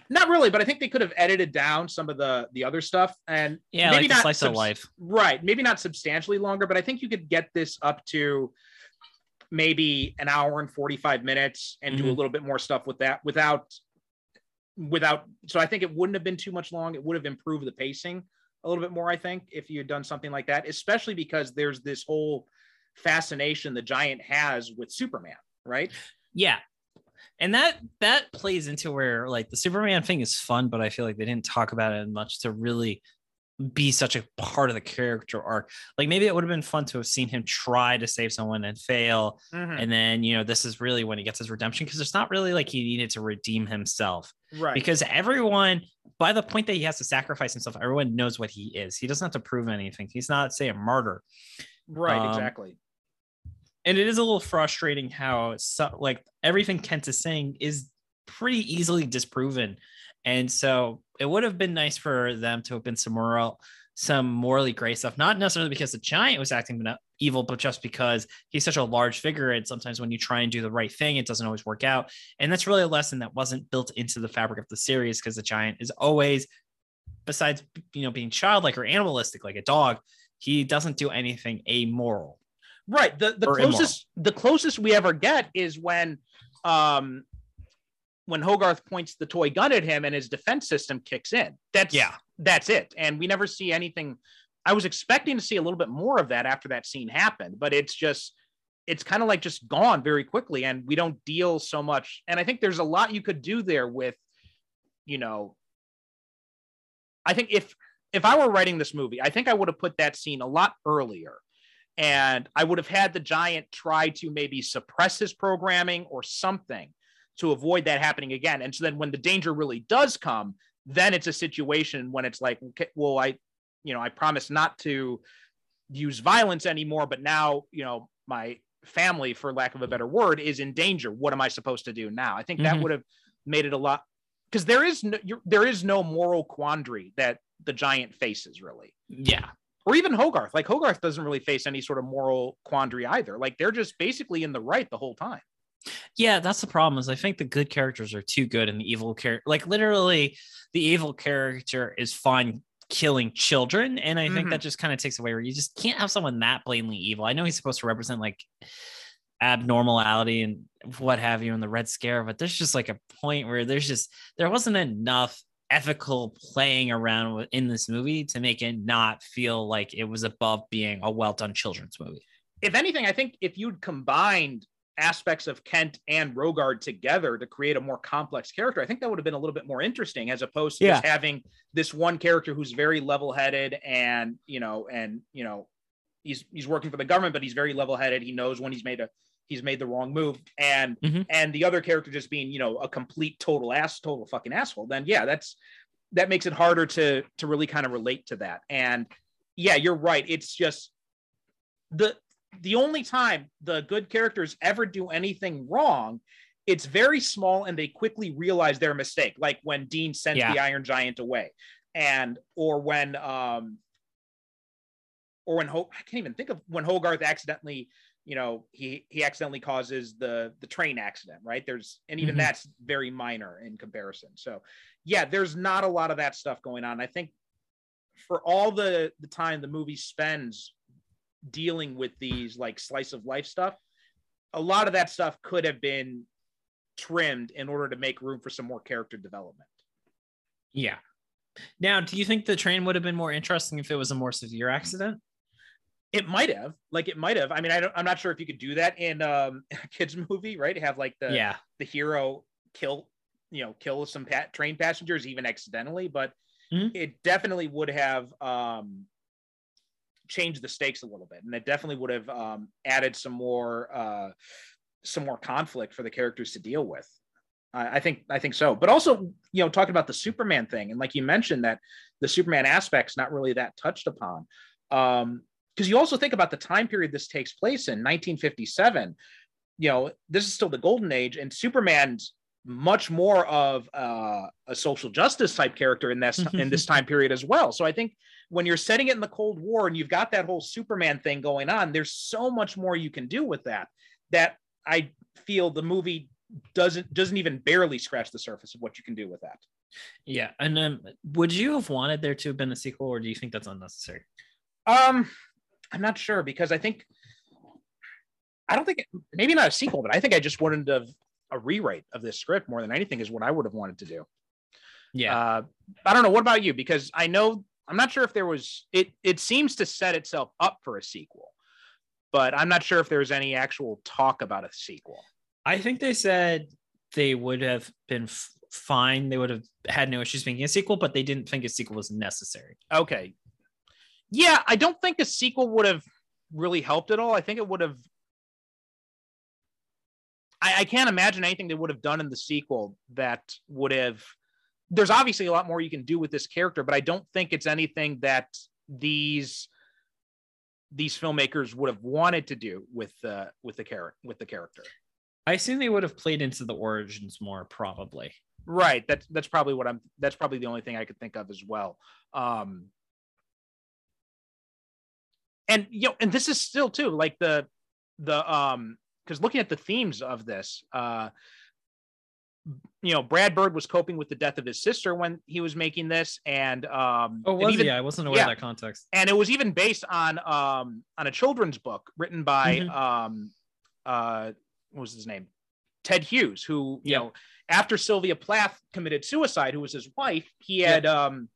Not really, but I think they could have edited down some of the the other stuff and yeah, maybe like not slice subs- of life. Right, maybe not substantially longer, but I think you could get this up to maybe an hour and 45 minutes and mm-hmm. do a mm-hmm. little bit more stuff with that without without so I think it wouldn't have been too much long. It would have improved the pacing a little bit more, I think, if you had done something like that, especially because there's this whole fascination the giant has with Superman, right? Yeah. And that that plays into where like the Superman thing is fun, but I feel like they didn't talk about it much to really be such a part of the character arc. Like maybe it would have been fun to have seen him try to save someone and fail. Mm-hmm. And then, you know, this is really when he gets his redemption because it's not really like he needed to redeem himself. Right. Because everyone, by the point that he has to sacrifice himself, everyone knows what he is. He doesn't have to prove anything. He's not, say, a martyr. Right, um, exactly and it is a little frustrating how so, like everything Kent is saying is pretty easily disproven. And so it would have been nice for them to have been some moral, some morally gray stuff, not necessarily because the giant was acting evil, but just because he's such a large figure. And sometimes when you try and do the right thing, it doesn't always work out. And that's really a lesson that wasn't built into the fabric of the series because the giant is always, besides you know being childlike or animalistic like a dog, he doesn't do anything amoral. Right. The the closest immoral. the closest we ever get is when um when Hogarth points the toy gun at him and his defense system kicks in. That's yeah, that's it. And we never see anything. I was expecting to see a little bit more of that after that scene happened, but it's just it's kind of like just gone very quickly and we don't deal so much. And I think there's a lot you could do there with, you know, I think if if I were writing this movie, I think I would have put that scene a lot earlier and I would have had the Giant try to maybe suppress his programming or something to avoid that happening again. And so then when the danger really does come, then it's a situation when it's like, okay, well, I, you know, I promise not to use violence anymore, but now, you know, my family, for lack of a better word, is in danger. What am I supposed to do now? I think mm-hmm. that would have made it a lot because there is no there is no moral quandary that the giant faces really. Yeah or even Hogarth. Like Hogarth doesn't really face any sort of moral quandary either. Like they're just basically in the right the whole time. Yeah, that's the problem. Is I think the good characters are too good, and the evil character, like literally, the evil character is fine killing children, and I mm-hmm. think that just kind of takes away where you just can't have someone that blatantly evil. I know he's supposed to represent like abnormality and what have you in the Red Scare, but there's just like a point where there's just there wasn't enough ethical playing around in this movie to make it not feel like it was above being a well done children's movie. If anything, I think if you'd combined aspects of Kent and Rogard together to create a more complex character, I think that would have been a little bit more interesting as opposed to yeah. just having this one character who's very level headed and, you know, and, you know, he's, he's working for the government, but he's very level headed. He knows when he's made a, he's made the wrong move and mm-hmm. and the other character just being you know a complete total ass total fucking asshole then yeah that's that makes it harder to to really kind of relate to that and yeah you're right it's just the the only time the good characters ever do anything wrong it's very small and they quickly realize their mistake like when dean sends yeah. the iron giant away and or when um or when Ho- I can't even think of when Hogarth accidentally you know he he accidentally causes the the train accident right? There's and even mm-hmm. that's very minor in comparison. So yeah there's not a lot of that stuff going on. I think for all the the time the movie spends dealing with these like slice of life stuff a lot of that stuff could have been trimmed in order to make room for some more character development. Yeah. Now do you think the train would have been more interesting if it was a more severe accident it might have, like, it might have. I mean, I don't, I'm not sure if you could do that in um, a kids movie, right? Have like the yeah the hero kill, you know, kill some pat- train passengers even accidentally, but mm-hmm. it definitely would have um, changed the stakes a little bit, and it definitely would have um, added some more uh, some more conflict for the characters to deal with. I, I think I think so. But also, you know, talking about the Superman thing, and like you mentioned, that the Superman aspect's not really that touched upon. Um, because you also think about the time period this takes place in 1957 you know this is still the golden age and superman's much more of uh, a social justice type character in this in this time period as well so i think when you're setting it in the cold war and you've got that whole superman thing going on there's so much more you can do with that that i feel the movie doesn't doesn't even barely scratch the surface of what you can do with that Yeah, and um, would you have wanted there to have been a sequel, or do you think that's unnecessary? Um, I'm not sure because I think I don't think maybe not a sequel, but I think I just wanted to a rewrite of this script more than anything is what I would have wanted to do. Yeah, Uh, I don't know. What about you? Because I know I'm not sure if there was it. It seems to set itself up for a sequel, but I'm not sure if there's any actual talk about a sequel. I think they said they would have been f- fine. They would have had no issues making a sequel, but they didn't think a sequel was necessary. Okay. Yeah, I don't think a sequel would have really helped at all. I think it would have. I, I can't imagine anything they would have done in the sequel that would have. There's obviously a lot more you can do with this character, but I don't think it's anything that these these filmmakers would have wanted to do with the with the character with the character. I assume they would have played into the origins more, probably. Right. That's that's probably what I'm. That's probably the only thing I could think of as well. Um, and you know, and this is still too like the the um because looking at the themes of this, uh, you know, Brad Bird was coping with the death of his sister when he was making this, and um, Oh, and was even, he? I wasn't aware yeah. of that context. and it was even based on um on a children's book written by Mhm. um uh what was his name ted hughes who you Yeah. know after sylvia plath committed suicide who was his wife he had um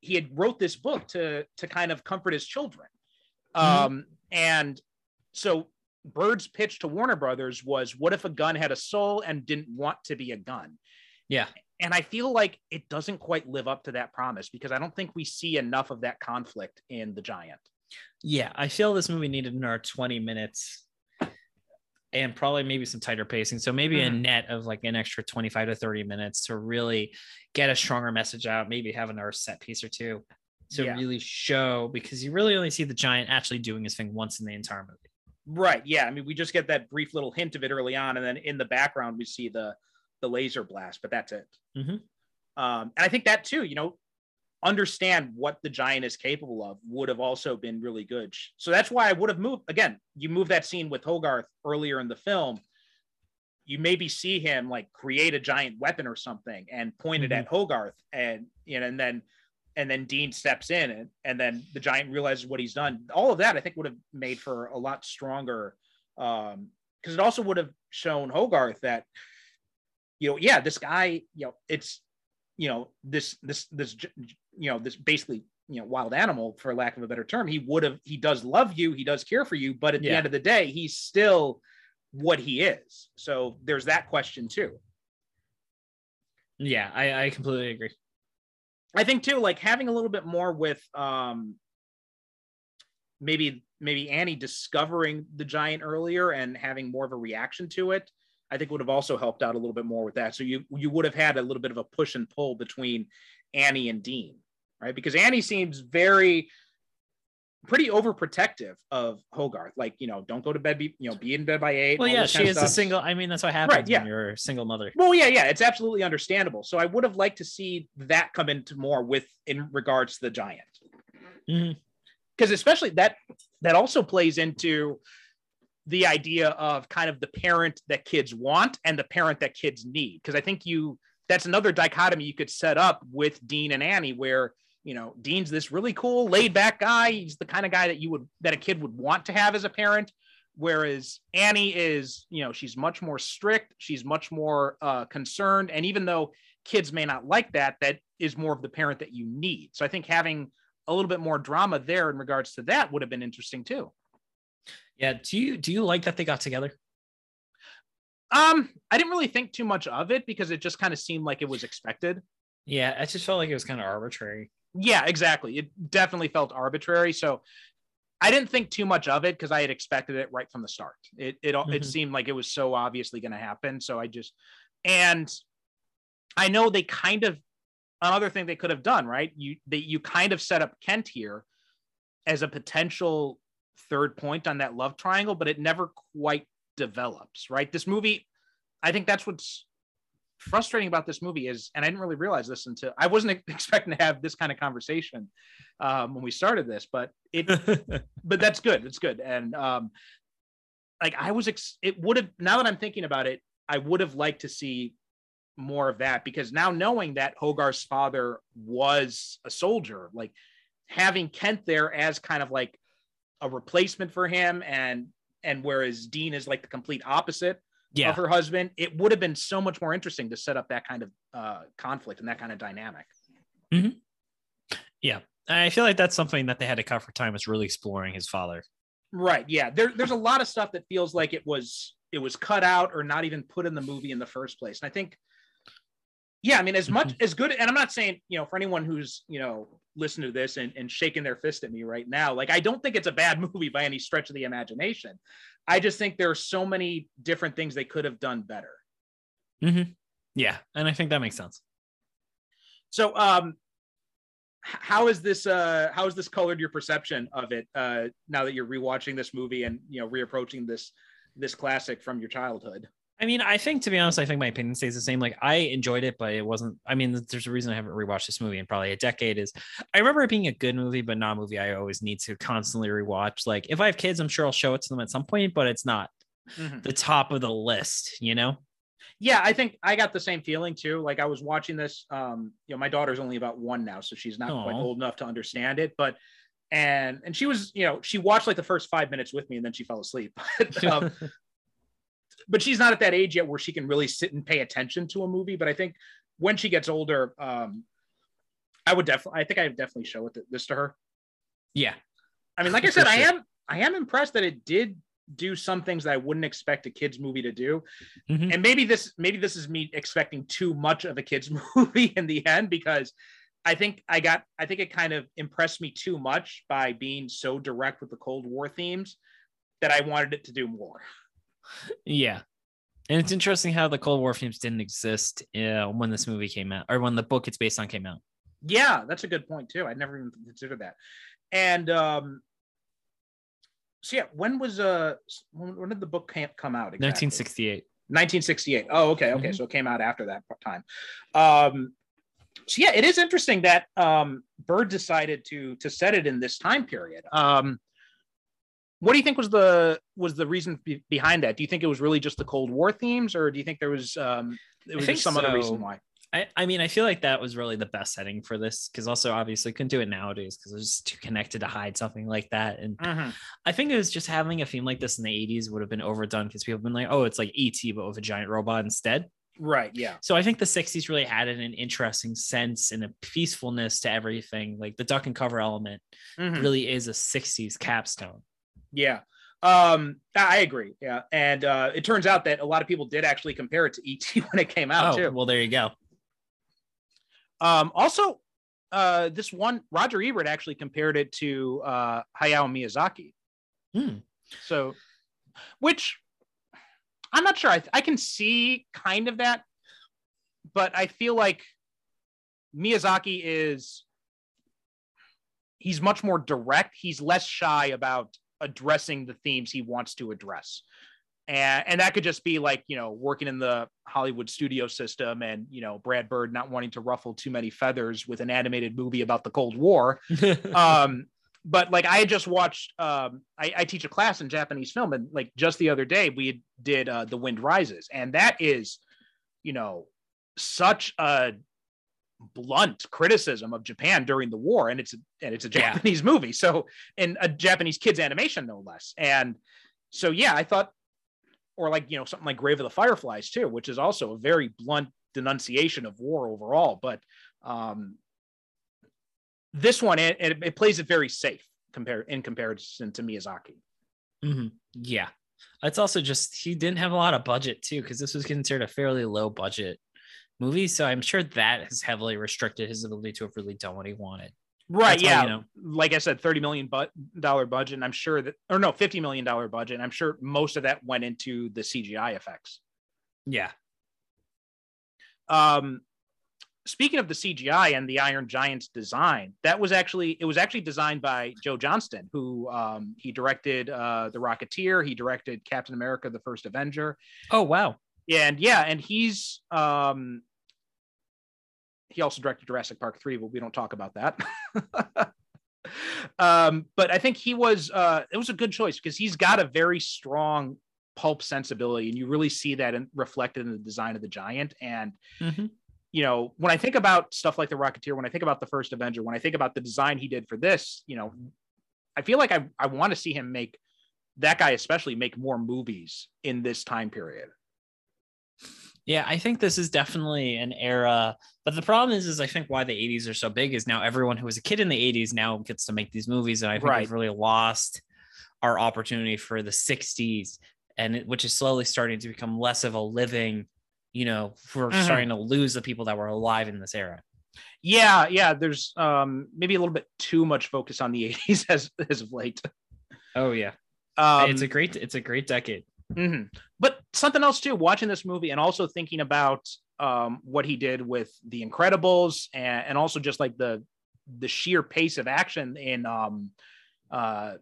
he had wrote this book to to kind of comfort his children um and so bird's pitch to warner brothers was what if a gun had a soul and didn't want to be a gun Yeah. and I feel like it doesn't quite live up to that promise because I don't think we see enough of that conflict in The Giant. Yeah, I feel this movie needed another 20 minutes and probably maybe some tighter pacing. So maybe a Mhm. net of like an extra 25 to 30 minutes to really get a stronger message out, maybe have another set piece or two to Yeah. really show because you really only see the giant actually doing his thing once in the entire movie. Right. Yeah. I mean, we just get that brief little hint of it early on, and then in the background we see the the laser blast, but that's it. Mhm. Um, and I think that too, you know, understand what the giant is capable of would have also been really good. So that's why I would have moved again. You move that scene with Hogarth earlier in the film. You maybe see him like create a giant weapon or something and point it Mhm. at Hogarth, and you know, and then and then Dean steps in, and, and then the giant realizes what he's done. All of that I think would have made for a lot stronger, um, because it also would have shown Hogarth that, you know, yeah, this guy, you know, it's, you know, this this this you know this basically you know wild animal for lack of a better term. He would have he does love you, he does care for you, but at the end of the day, he's still what he is. So there's that question too. Yeah, I, I completely agree. I think too, like having a little bit more with um maybe maybe Annie discovering the giant earlier and having more of a reaction to it, I think would have also helped out a little bit more with that. So you you would have had a little bit of a push and pull between Annie and Dean, right? Because Annie seems very pretty overprotective of Hogarth. Like, you know, don't go to bed, be, you know, be in bed by eight. Well, yeah, she is a single. I mean, that's what happens yeah. when you're a single mother. Well, yeah, yeah, it's absolutely understandable. So I would have liked to see that come into more with in regards to the giant, mm-hmm. because especially that that also plays into the idea of kind of the parent that kids want and the parent that kids need. Because I think you that's another dichotomy you could set up with Dean and Annie, where you know Dean's this really cool, laid back guy. He's the kind of guy that you would that a kid would want to have as a parent whereas Annie is, you know, she's much more strict, she's much more uh, concerned, and even though kids may not like that, that is more of the parent that you need. So I think having a little bit more drama there in regards to that would have been interesting too. Yeah. Do you do you like that they got together? Um, I didn't really think too much of it because it just kind of seemed like it was expected. Yeah, I just felt like it was kind of arbitrary. Yeah, exactly. It definitely felt arbitrary. So I didn't think too much of it because I had expected it right from the start. It it Mhm. it seemed like it was so obviously going to happen. So I just and I know they kind of another thing they could have done, right? You they you kind of set up Kent here as a potential third point on that love triangle, but it never quite develops, right? This movie, I think that's what's frustrating about this movie is, and I didn't really realize this until I wasn't expecting to have this kind of conversation um, when we started this, but it, but that's good. It's good. And um, like I was, ex- it would have, now that I'm thinking about it, I would have liked to see more of that because now knowing that Hogarth's father was a soldier, like having Kent there as kind of like a replacement for him and and whereas Dean is like the complete opposite yeah. of her husband, it would have been so much more interesting to set up that kind of uh, conflict and that kind of dynamic. Yeah. I feel like that's something that they had to cut for time was really exploring his father. Right. Yeah. There, there's a lot of stuff that feels like it was it was cut out or not even put in the movie in the first place. And I think, yeah, I mean, as much as good, and I'm not saying, you know, for anyone who's, you know, listening to this and, and shaking their fist at me right now, like I don't think it's a bad movie by any stretch of the imagination. I just think there are so many different things they could have done better. Mm-hmm. Yeah. And I think that makes sense. So, um, how is this? Uh, how has this colored your perception of it uh, now that you're rewatching this movie and you know reapproaching this this classic from your childhood? I mean, I think to be honest, I think my opinion stays the same. Like I enjoyed it, but it wasn't. I mean, there's a reason I haven't rewatched this movie in probably a decade. Is I remember it being a good movie, but not a movie I always need to constantly rewatch. Like if I have kids, I'm sure I'll show it to them at some point, but it's not the top of the list. You know? Yeah, I think I got the same feeling too. Like I was watching this. Um, you know, my daughter's only about one now, so she's not quite old enough to understand it. But and and she was, you know, she watched like the first five minutes with me, and then she fell asleep. Um, but she's not at that age yet where she can really sit and pay attention to a movie. But I think when she gets older, um, I would definitely, I think I would definitely show it this to her. yeah. I mean, like I said, I am, I am impressed that it did do some things that I wouldn't expect a kids movie to do. Mhm. And maybe this, maybe this is me expecting too much of a kids movie in the end because I think I got, I think it kind of impressed me too much by being so direct with the Cold War themes that I wanted it to do more. Yeah. And it's interesting how the Cold War themes didn't exist uh, when this movie came out, or when the book it's based on came out. Yeah, that's a good point too. I never even considered that. And um so yeah, when was uh when, when did the book camp come out? Exactly? 1968. 1968. Oh, okay, okay. Mhm. So it came out after that time. Um so yeah, it is interesting that um Bird decided to to set it in this time period. Um what do you think was the was the reason be- behind that? Do you think it was really just the Cold War themes, or do you think there was um it was some other reason why? I, I mean, I feel like that was really the best setting for this because also obviously couldn't do it nowadays because it was just too connected to hide something like that. And Mhm. I think it was just having a theme like this in the 80s would have been overdone because people have been like, oh, it's like ET, but with a giant robot instead. Right. Yeah. So I think the 60s really added an interesting sense and a peacefulness to everything. Like the duck and cover element Mhm. really is a 60s capstone. Yeah. Um, I agree. Yeah. And uh, it turns out that a lot of people did actually compare it to ET when it came out oh, too. well, there you go. Um, also, uh, this one Roger Ebert actually compared it to uh, Hayao Miyazaki. Hmm. So, which I'm not sure. I, I can see kind of that, but I feel like Miyazaki is he's much more direct. He's less shy about addressing the themes he wants to address. And, and that could just be like, you know, working in the Hollywood studio system and, you know, Brad Bird not wanting to ruffle too many feathers with an animated movie about the Cold War um but like i had just watched um I, I teach a class in japanese film and like just the other day we did uh the wind rises and that is you know such a blunt criticism of japan during the war and it's a, and it's a Yeah. japanese movie so and a japanese kids animation no less and so yeah i thought or like you know something like grave of the fireflies too which is also a very blunt denunciation of war overall but um this one it, it, it plays it very safe compared in comparison to Miyazaki. Mhm. Yeah. It's also just he didn't have a lot of budget too, because this was considered a fairly low budget movie. So I'm sure that has heavily restricted his ability to have really done what he wanted. Right. That's yeah. you know- Like I said, thirty million bu- dollar budget. And I'm sure that, or no, fifty million dollar budget. And I'm sure most of that went into the CGI effects. Yeah. Um, speaking of the CGI and the Iron Giant's design, that was actually it was actually designed by Joe Johnston, who um, he directed uh, the Rocketeer, he directed Captain America: The First Avenger. Oh wow! And yeah, and he's um, he also directed Jurassic Park three, but we don't talk about that. um, but I think he was uh, it was a good choice because he's got a very strong pulp sensibility, and you really see that in, reflected in the design of the giant. And Mm-hmm. you know, when I think about stuff like the Rocketeer, when I think about the first Avenger, when I think about the design he did for this, you know, I feel like I I want to see him make that guy especially make more movies in this time period. Yeah, I think this is definitely an era. But the problem is, is I think why the 80s are so big is now everyone who was a kid in the 80s now gets to make these movies. And I think Right. we've really lost our opportunity for the 60s, and it, which is slowly starting to become less of a living, you know, we're Mhm. starting to lose the people that were alive in this era. Yeah, yeah. There's um maybe a little bit too much focus on the 80s as as of late. Oh yeah. Um, it's a great it's a great decade. mhm. But something else too, watching this movie and also thinking about um what he did with The Incredibles and, and also just like the the sheer pace of action in um uh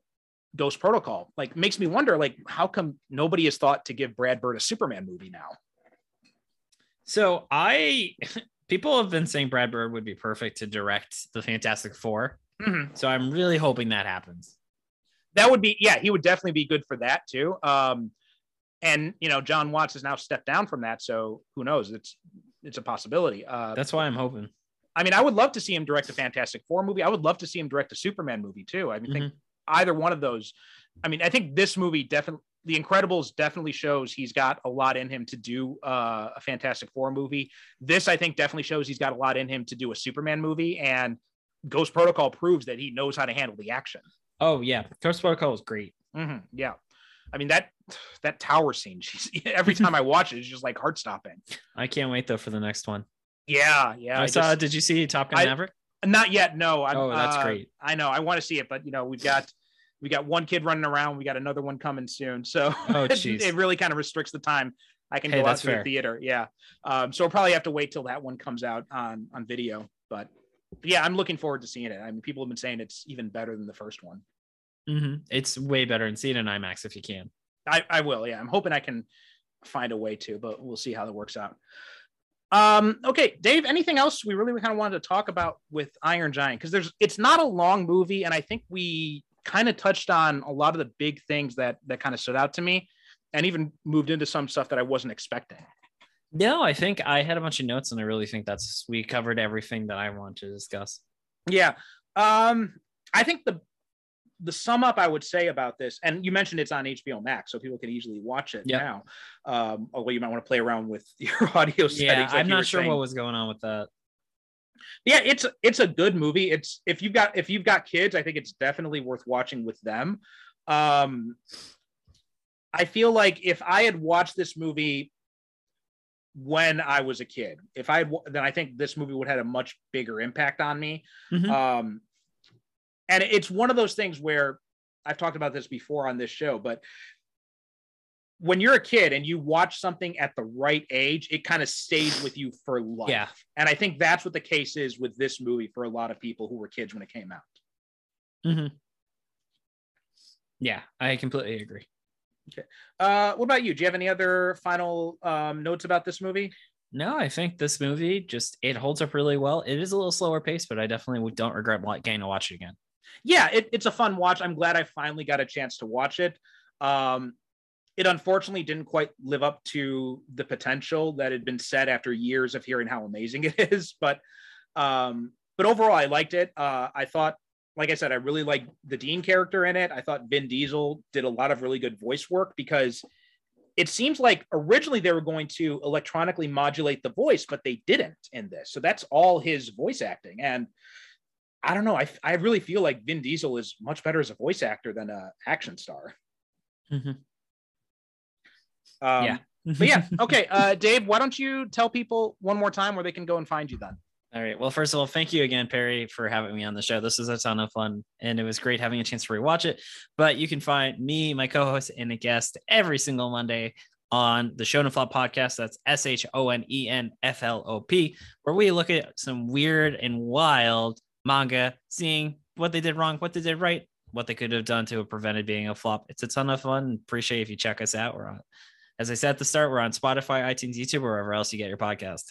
Ghost Protocol, like makes me wonder, like, how come nobody has thought to give Brad Bird a Superman movie now? So I people have been saying Brad Bird would be perfect to direct the Fantastic 4. Mhm. So I'm really hoping that happens. that would be yeah he would definitely be good for that too um and you know john watts has now stepped down from that so who knows? It's it's a possibility. Uh That's why I'm hoping. i mean i would love to see him direct a fantastic four movie. I would love to see him direct a superman movie too. I mean think either one of those i mean i think this movie definitely the incredibles definitely shows he's got a lot in him to do uh, a fantastic four movie. This i think definitely shows he's got a lot in him to do a superman movie and ghost protocol proves that he knows how to handle the action. Oh yeah, Ghost Protocol is great. Mm-hmm. Yeah, I mean that that tower scene. She's every time I watch it, it's just like heart stopping. I can't wait though for the next one. Yeah, yeah. I, I saw. just- did you see Top Gun I- Maverick? not yet. No. I'm, Oh, that's uh, great. I know. I want to see it, but you know, we've got we got one kid running around. We got another one coming soon. So Oh, it, it really kind of restricts the time I can Hey, go out to the theater. Yeah. Um, so we'll probably have to wait till that one comes out on on video. But yeah, I'm looking forward to seeing it. I mean, people have been saying it's even better than the first one. Hmm It's way better, and see it in IMAX if you can. I, I will. Yeah, I'm hoping I can find a way to, but we'll see how that works out. Um, okay, Dave. Anything else we really kind of wanted to talk about with Iron Giant? Because there's it's not a long movie, and I think we kind of touched on a lot of the big things that that kind of stood out to me, and even moved into some stuff that I wasn't expecting. No, I think I had a bunch of notes, and I really think that's we covered everything that I want to discuss. Yeah. Um, I think the the sum up I would say about this, and you mentioned it's on HBO Max, so people can easily watch it Yep. now. Um, although you might want to play around with your audio settings. Yeah, like I'm not sure saying. what was going on with that. yeah it's it's a good movie it's if you've got if you've got kids i think it's definitely worth watching with them um i feel like if i had watched this movie when i was a kid if i had then i think this movie would have had a much bigger impact on me Mhm. um and it's one of those things where i've talked about this before on this show but when you're a kid and you watch something at the right age it kind of stays with you for life Yeah. and I think that's what the case is with this movie for a lot of people who were kids when it came out. Hmm. Yeah, I completely agree. Okay. Uh, what about you? Do you have any other final um, notes about this movie? No, I think this movie just it holds up really well. It is a little slower pace, but I definitely don't regret getting to watch it again. Yeah, it, it's a fun watch. I'm glad I finally got a chance to watch it. Um, it unfortunately didn't quite live up to the potential that had been said after years of hearing how amazing it is. But um, but overall, I liked it. Uh, I thought, like I said, I really liked the Dean character in it. I thought Vin Diesel did a lot of really good voice work because it seems like originally they were going to electronically modulate the voice, but they didn't in this. So that's all his voice acting. And I don't know. I, I really feel like Vin Diesel is much better as a voice actor than a action star. Mhm. Um, Yeah. but yeah. Okay. Uh, Dave, why don't you tell people one more time where they can go and find you then? All right. Well, first of all, thank you again, Perry, for having me on the show. This is a ton of fun, and it was great having a chance to rewatch it. But you can find me, my co-host, and a guest every single Monday on the Shonen Flop podcast. That's S H O N E N F L O P, where we look at some weird and wild manga, seeing what they did wrong, what they did right, what they could have done to have prevented being a flop. It's a ton of fun. Appreciate if you check us out. We're on, as I said at the start, we're on Spotify, iTunes, YouTube, wherever else you get your podcast.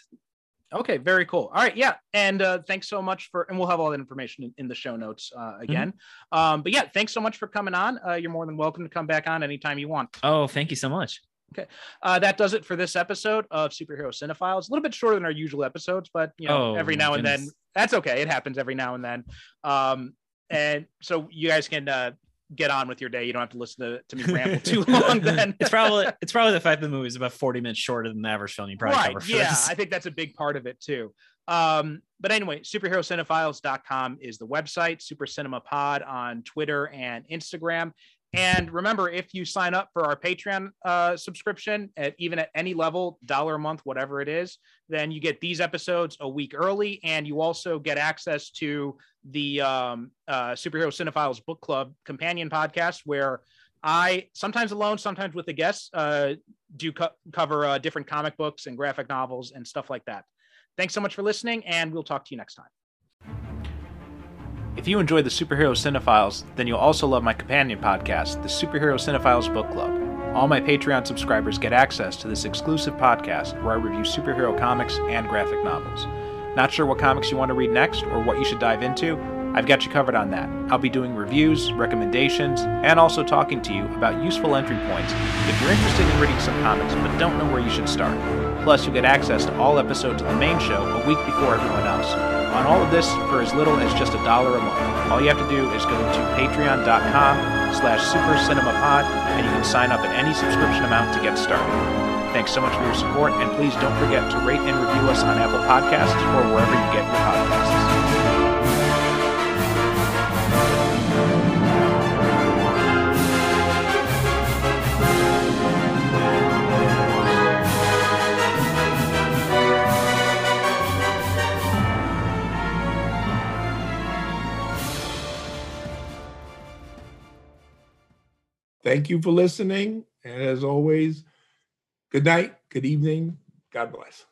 Okay, very cool. All right, yeah, and uh, thanks so much for, and we'll have all that information in, in the show notes uh, again. Mm-hmm. Um, but yeah, thanks so much for coming on. Uh, you're more than welcome to come back on anytime you want. Oh, thank you so much. Okay, uh, that does it for this episode of Superhero Cinephiles. A little bit shorter than our usual episodes, but you know, oh, every now and then that's okay. It happens every now and then. Um, and so you guys can uh, get on with your day. You don't have to listen to, to me ramble too long. Then it's probably it's probably the fact that the movie is about forty minutes shorter than the average film you probably right, cover. yeah, this. I think that's a big part of it too. Um, but anyway, superherocinephiles.com is the website. Super Cinema Pod on Twitter and Instagram. And remember, if you sign up for our Patreon uh, subscription, at even at any level, dollar a month, whatever it is, then you get these episodes a week early, and you also get access to the um, uh, Superhero Cinephiles Book Club companion podcast, where I sometimes alone, sometimes with the guests, uh, do co- cover uh, different comic books and graphic novels and stuff like that. Thanks so much for listening, and we'll talk to you next time. If you enjoy the Superhero Cinephiles, then you'll also love my companion podcast, the Superhero Cinephiles Book Club. All my Patreon subscribers get access to this exclusive podcast where I review superhero comics and graphic novels. Not sure what comics you want to read next or what you should dive into? I've got you covered on that. I'll be doing reviews, recommendations, and also talking to you about useful entry points if you're interested in reading some comics but don't know where you should start. Plus, you'll get access to all episodes of the main show a week before everyone else on all of this for as little as just a dollar a month. All you have to do is go to patreon.com slash supercinemapod and you can sign up at any subscription amount to get started. Thanks so much for your support, and please don't forget to rate and review us on Apple Podcasts or wherever you get your podcasts. Thank you for listening. And as always, good night, good evening. God bless.